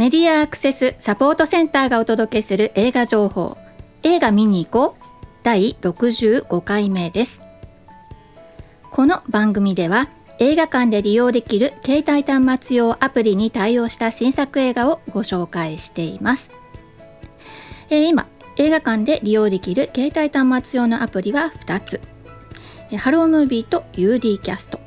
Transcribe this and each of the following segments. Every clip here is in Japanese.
メディアアクセスサポートセンターがお届けする映画情報。映画見に行こう。第65回目です。この番組では映画館で利用できる携帯端末用アプリに対応した新作映画をご紹介しています、えー、今映画館で利用できる携帯端末用のアプリは2つ。ハロームービーと UD キャスト、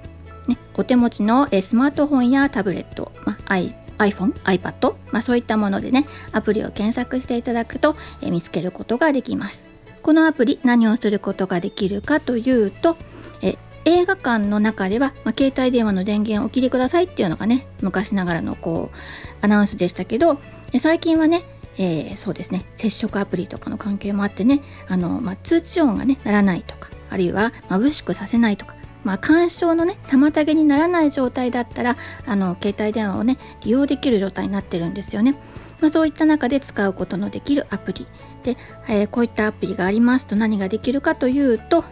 ね、お手持ちのスマートフォンやタブレット、まあ、iPhone、iPad、まあ、そういったものでねアプリを検索していただくと、え見つけることができます。このアプリ何をすることができるかというとえ映画館の中では、まあ、携帯電話の電源をお切りくださいっていうのがね昔ながらのこうアナウンスでしたけど最近はねえー、そうですね接触アプリとかの関係もあってねあの、まあ、通知音がねならないとかあるいは眩しくさせないとかまあ、干渉のね妨げにならない状態だったらあの携帯電話をね利用できる状態になってるんですよね。まあ、そういった中で使うことのできるアプリで、えー、こういったアプリがありますと何ができるかというと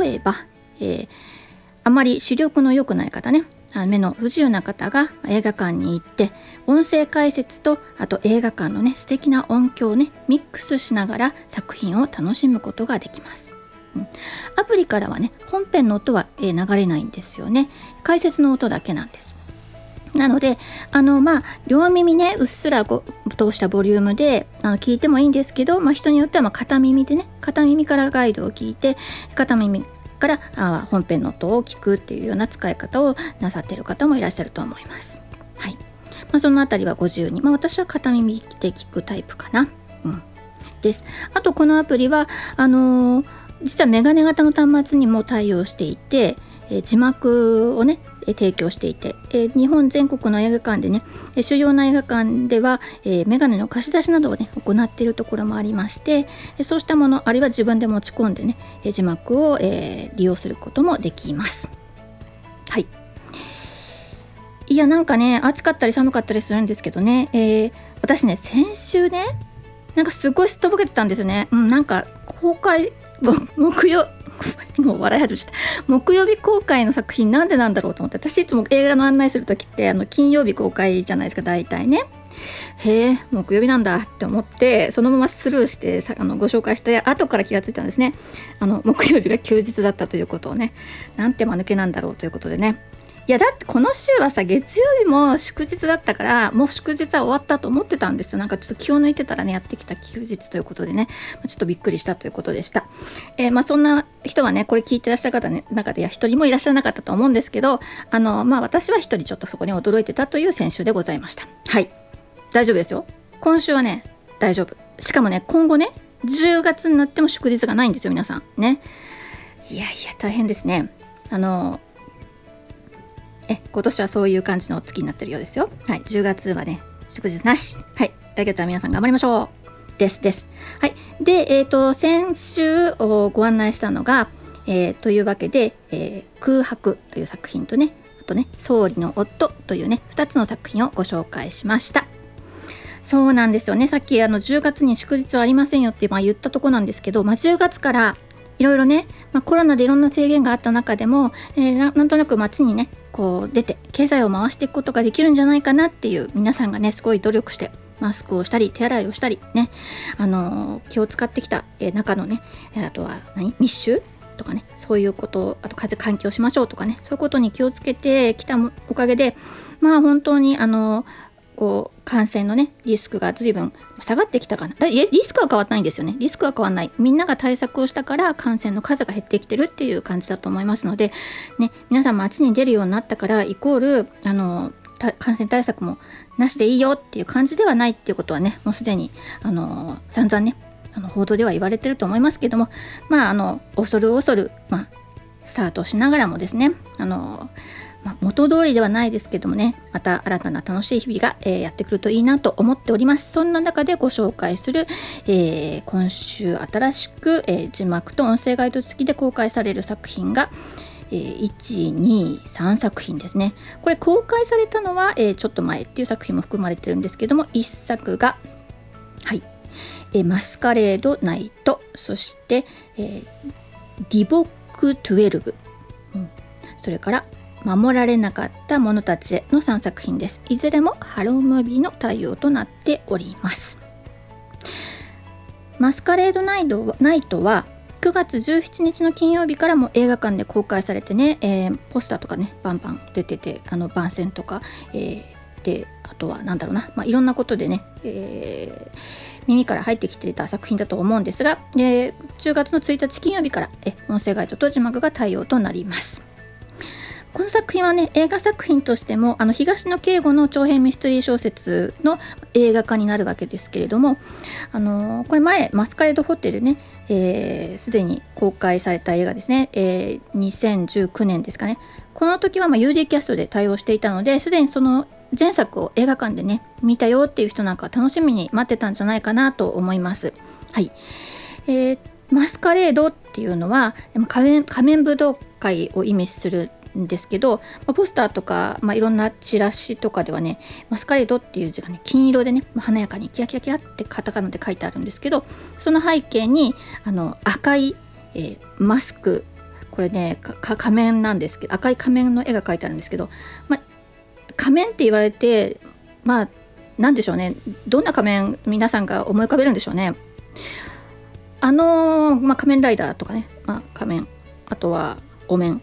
例えば、えー、あまり視力の良くない方ね目の不自由な方が映画館に行って音声解説とあと映画館のね素敵な音響をねミックスしながら作品を楽しむことができます。アプリからはね本編の音は、え流れないんですよね解説の音だけなんですなのであのまあ両耳ねうっすらこう通したボリュームであの聞いてもいいんですけど、まあ、人によってはま片耳でね片耳からガイドを聞いて片耳からあ本編の音を聞くっていうような使い方をなさっている方もいらっしゃると思います。はいまあ、そのあたりはご自由に、まあ、私は片耳で聞くタイプかな。うん、です。あとこのアプリはあのー実はメガネ型の端末にも対応していて、え字幕をね提供していて、え日本全国の映画館でね主要な映画館では、えメガネの貸し出しなどをね行っているところもありましてそうしたものあるいは自分で持ち込んでね字幕を、え利用することもできます。はい。いやなんかね暑かったり寒かったりするんですけどね、えー、私ね先週ねなんかすごいすっとぼけてたんですよね、うん、なんか公開木曜もう笑い始めちゃった木曜日公開の作品なんでなんだろうと思って私いつも映画の案内する時ってあの金曜日公開じゃないですか大体ねへえ木曜日なんだって思ってそのままスルーしてあのご紹介して後から気がついたんですねあの木曜日が休日だったということをねなんて間抜けなんだろうということでねいやだってこの週はさ月曜日も祝日だったからもう祝日は終わったと思ってたんですよ。なんかちょっと気を抜いてたらねやってきた休日ということでね。ちょっとびっくりしたということでした、えー、まあそんな人はねこれ聞いてらっしゃる方の中では一人もいらっしゃらなかったと思うんですけどあのまあ私は一人ちょっとそこに驚いてたという先週でございました。はい。大丈夫ですよ。今週はね大丈夫。しかもね今後ね10月になっても祝日がないんですよ皆さん。ね。いやいや大変ですね。あのえ今年はそういう感じの月になってるようですよ。はい10月はね祝日なし。はい来月は皆さん頑張りましょう。ですです。はいでえっ、ー、と先週ご案内したのが、えー、というわけで、えー、空白という作品とねあとね総理の夫というね2つの作品をご紹介しました。そうなんですよね。さっきあの10月に祝日はありませんよってまあ言ったとこなんですけど、まあ、10月からいろいろね、まあ、コロナでいろんな制限があった中でも、えー、なんとなく街にねこう出て経済を回していくことができるんじゃないかなっていう皆さんがねすごい努力してマスクをしたり手洗いをしたりねあの気を使ってきた、えー、中のねあとは何？密集とかねそういうことあと風換気をしましょうとかねそういうことに気をつけてきたおかげでまあ本当にあのこう感染のねリスクが随分下がってきたかな。リスクは変わらないんですよね。リスクは変わらない。みんなが対策をしたから感染の数が減ってきてるっていう感じだと思いますので、ね、皆さん街に出るようになったからイコールあの感染対策もなしでいいよっていう感じではないっていうことはねもうすでにあの散々ねあの報道では言われてると思いますけどもまああの恐る恐る、まあ、スタートしながらもですねあのまあ、元通りではないですけどもねまた新たな楽しい日々が、えー、やってくるといいなと思っております。そんな中でご紹介する、えー、今週新しく、えー、字幕と音声ガイド付きで公開される作品がえ、123作品ですね。これ公開されたのは、え、ちょっと前っていう作品も含まれてるんですけども1作がはい、え、マスカレードナイトそして、え、ディボック12、うん、それから守られなかった者たちへの3作品です。いずれもハロームービーの対応となっております。マスカレードナイトナイトは9月17日の金曜日からも映画館で公開されてね、えー、ポスターとかねバンバン出ててあの番宣とか、えー、であとは何だろうな、まあ、いろんなことでね、えー、耳から入ってきてた作品だと思うんですが、えー、10月の1日金曜日からえ音声ガイドと字幕が対応となります。この作品はね映画作品としてもあの東野圭吾の長編ミステリー小説の映画化になるわけですけれどもあのこれ前マスカレードホテルねすで、えー、に公開された映画ですね、えー、2019年ですかね。この時はまあ UD キャストで対応していたのですでにその前作を映画館でね見たよっていう人なんか楽しみに待ってたんじゃないかなと思います。はい、えー、マスカレードっていうのは仮面仮面武道会を意味するんですけど、まあ、ポスターとか、まあ、いろんなチラシとかではねマスカレードっていう字がね金色でね、まあ、華やかにキラキラキラってカタカナで書いてあるんですけどその背景にあの赤い、えー、マスクこれね仮面なんですけど赤い仮面の絵が描いてあるんですけど、まあ、仮面って言われてまあ何でしょうねどんな仮面皆さんが思い浮かべるんでしょうね。あの、まあ、仮面ライダーとかね、まあ、仮面あとはお面、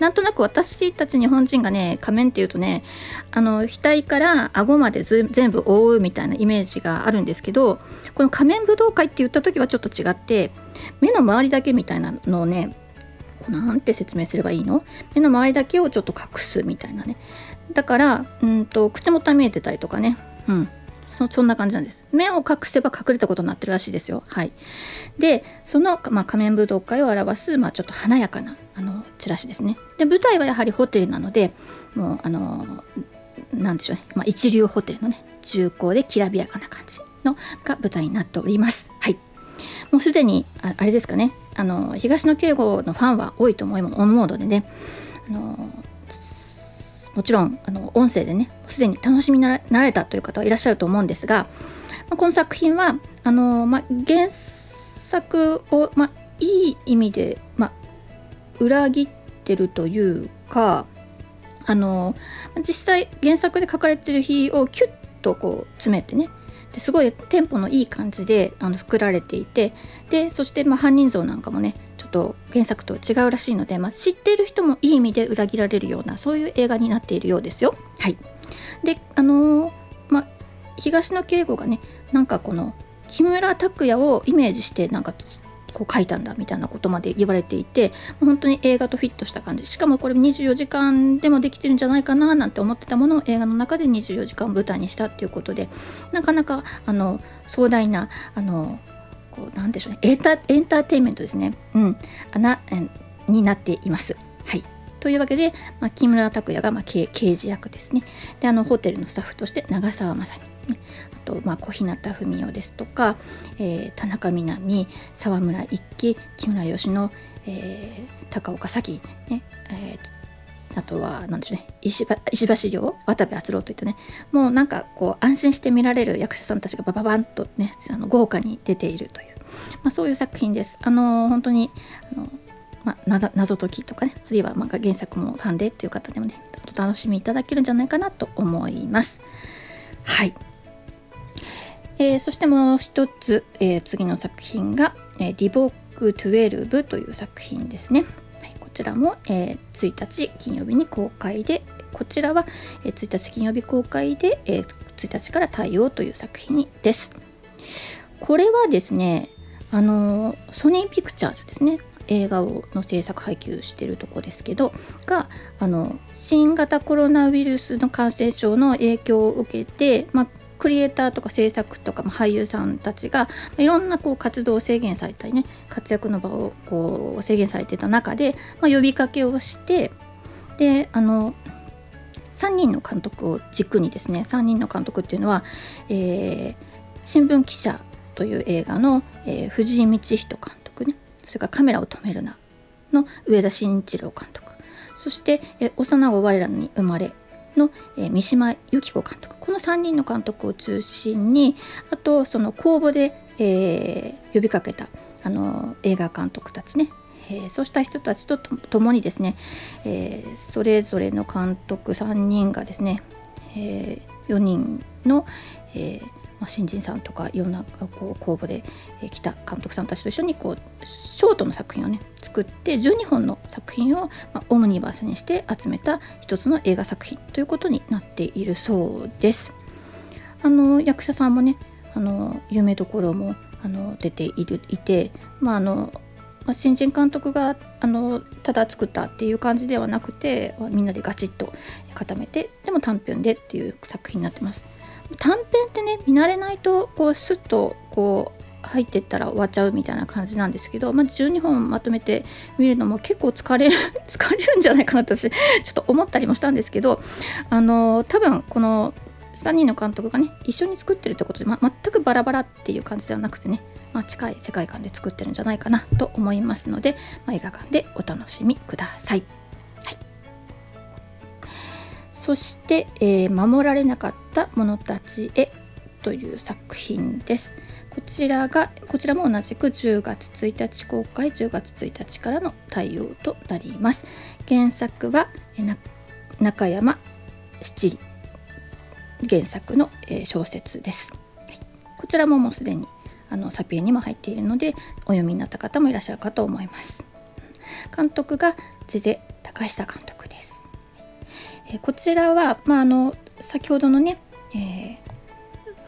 なんとなく私たち日本人がね仮面っていうとねあの額から顎まで全部覆うみたいなイメージがあるんですけどこの仮面武道会って言った時はちょっと違って目の周りだけみたいなのをねなんて説明すればいいの？目の周りだけをちょっと隠すみたいなね。だからうんと口元は見えてたりとかね。うん。そそんな感じなんです。目を隠せば隠れたことになってるらしいですよ。はい。でその、まあ、仮面武道会を表す、まあ、ちょっと華やかなあのチラシですね。で舞台はやはりホテルなのでもうあのなんでしょうね、まあ、一流ホテルのね重厚できらびやかな感じのが舞台になっております。はい。もうすでにああれですかね。あの東野圭吾のファンは多いと思い思うのでねあのもちろんあの音声でねすでに楽しみになられたという方はいらっしゃると思うんですが、まあ、この作品はあの、まあ、原作を、まあ、いい意味で、まあ、裏切ってるというかあの実際原作で書かれてる日をキュッとこう詰めてねですごいテンポのいい感じであの作られていてでそしてまあ犯人像なんかもねちょっと原作と違うらしいので、まあ、知っている人もいい意味で裏切られるようなそういう映画になっているようですよ。はい、であのー、まあ東野圭吾がねなんかこの木村拓哉をイメージしてなんかこう書いたんだみたいなことまで言われていて本当に映画とフィットした感じ。しかもこれ24時間でもできてるんじゃないかななんて思ってたものを映画の中で24時間舞台にしたっていうことでなかなかあの壮大なあのこうなんでしょうね。エンタエンターテインメントですね、うん、あなになっています。はい。というわけで、まあ、木村拓哉が、まあ、刑事役ですね。であのホテルのスタッフとして長澤まさみ、と、まあ、小日向文世ですとか、えー、田中みな実沢村一樹木村佳乃、えー、高岡早紀、ねえー、あとは何でしょうね石橋亮渡部篤郎といったねもうなんかこう安心して見られる役者さんたちがバババンとねあの豪華に出ているという、まあ、そういう作品です。あの本当にあのまあ、謎解きとかねあるいはまあ原作もファンでっていう方でもねお楽しみいただけるんじゃないかなと思います。はいえー、そしてもう一つ、えー、次の作品が、えー、ディボック12という作品ですね。はい、こちらも、え、1日金曜日に公開で、こちらは、え、1日金曜日公開で、え、1日から対応という作品です。これはですね、あのソニーピクチャーズですね。映画をの制作配給してるとこですけどがあの新型コロナウイルスの感染症の影響を受けて、まあ、クリエイターとか制作とか、まあ、俳優さんたちがいろんなこう活動を制限されたりね活躍の場をこう制限されてた中で、まあ、呼びかけをしてであの3人の監督を軸にですね3人の監督っていうのは、えー、新聞記者という映画の、えー、藤井道人監督ねそれからカメラを止めるなの上田慎一郎監督。そして、え、幼子我らに生まれの、えー、三島由紀子監督。この3人の監督を中心にあとその公募で、えー、呼びかけたあの映画監督たちね、えー、そうした人たちと共にですね、えー、それぞれの監督3人がですね、え、4人の、えまあ、新人さんとかいろんなこう公募で来た監督さんたちと一緒にこうショートの作品をね作って12本の作品を、ま、オムニバースにして集めた一つの映画作品ということになっているそうです。あの役者さんもねあの有名どころもあの出ているいて、まああのま、新人監督があのただ作ったっていう感じではなくてみんなでガチッと固めてでも短編でっていう作品になってます。短編ってね見慣れないとこうスッとこう入ってったら終わっちゃうみたいな感じなんですけど、まあ、12本まとめて見るのも結構疲れる 疲れるんじゃないかなって私ちょっと思ったりもしたんですけどあの多分この3人の監督がね一緒に作ってるってことで、ま、全くバラバラっていう感じではなくてね、まあ、近い世界観で作ってるんじゃないかなと思いますので、まあ、映画館でお楽しみくださ。い、そして、えー、守られなかった者たちへという作品です。こちらがこちらも同じく10月1日公開10月1日からの対応となります。原作は中山七里。原作の、え小説です、はい、こちらももうすでにあのサピエにも入っているのでお読みになった方もいらっしゃるかと思います。監督がジゼ高久監督、えこちらは、まあ、あの先ほどのね、えー、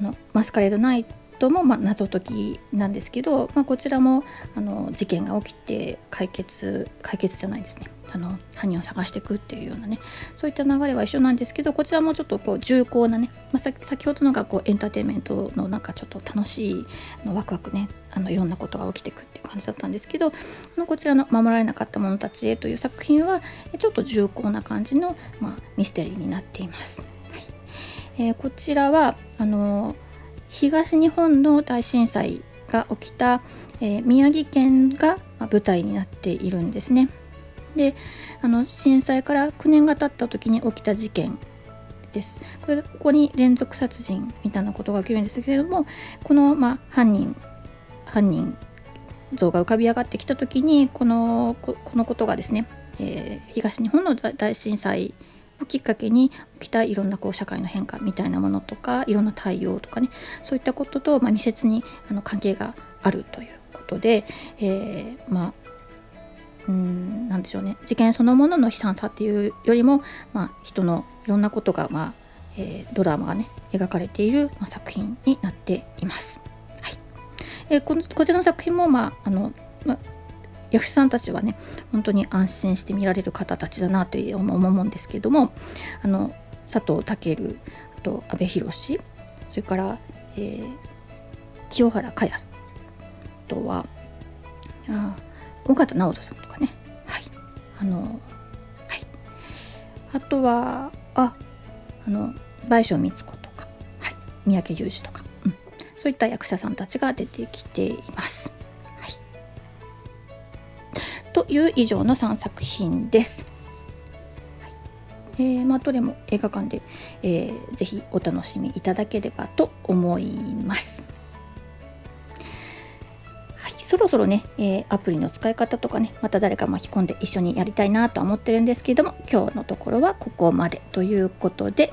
あのマスカレードナイトも、まあ、謎解きなんですけど、まあ、こちらもあの事件が起きて解決解決じゃないですね。あの犯人を探していくっていうようなね。そういった流れは一緒なんですけどこちらもちょっとこう重厚なね、まあ、先ほどのがこうエンターテインメントのなんかちょっと楽しいのワクワクねあのいろんなことが起きていくっていう感じだったんですけどあのこちらの「守られなかった者たちへ」という作品はちょっと重厚な感じの、まあ、ミステリーになっています。はい。えー、こちらはあの東日本の大震災が起きた、えー、宮城県が舞台になっているんですね。であの震災から9年が経った時に起きた事件ですこれここに連続殺人みたいなことが起きるんですけれどもこの、まあ、犯人犯人像が浮かび上がってきた時にこのこのことがですね、えー、東日本の大震災をきっかけに起きたいろんなこう社会の変化みたいなものとかいろんな対応とかねそういったことと、まあ、密接にあの関係があるということで、えー、まあうんなでしょうね事件そのものの悲惨さっていうよりも、まあ、人のいろんなことが、まあえー、ドラマがね描かれている、まあ、作品になっています。はいえー、ここちらの作品も、まああのま、役者さんたちはね本当に安心して見られる方たちだなと思うんですけどもあの佐藤健あと阿部寛それから、えー、清原果耶あとはあ尾形直人さんとかね。はい。あのはい。あとはああの倍賞光子とか、はい、三宅裕司とか、うん、そういった役者さんたちが出てきています。いう以上の3作品です。えーまあ、どれも映画館で、えー、ぜひお楽しみいただければと思います。はいそろそろね、えー、アプリの使い方とかねまた誰か巻き込んで一緒にやりたいなとは思ってるんですけども今日のところはここまでということで、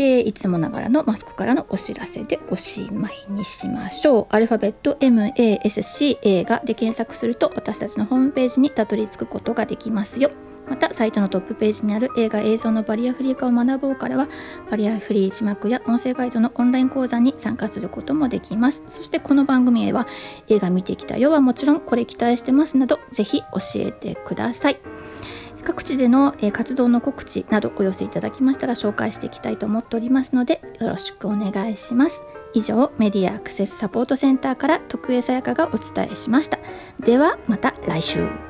えー、いつもながらのマスクからのお知らせでおしまいにしましょう。アルファベット MASCA がで検索すると私たちのホームページにたどり着くことができますよ。またサイトのトップページにある映画映像のバリアフリー化を学ぼうからはバリアフリー字幕や音声ガイドのオンライン講座に参加することもできます。そしてこの番組へは映画見てきたよはもちろんこれ期待してますなどぜひ教えてください。各地での活動の告知などお寄せいただきましたら紹介していきたいと思っておりますのでよろしくお願いします。以上メディアアクセスサポートセンターから徳江さやかがお伝えしました。ではまた来週。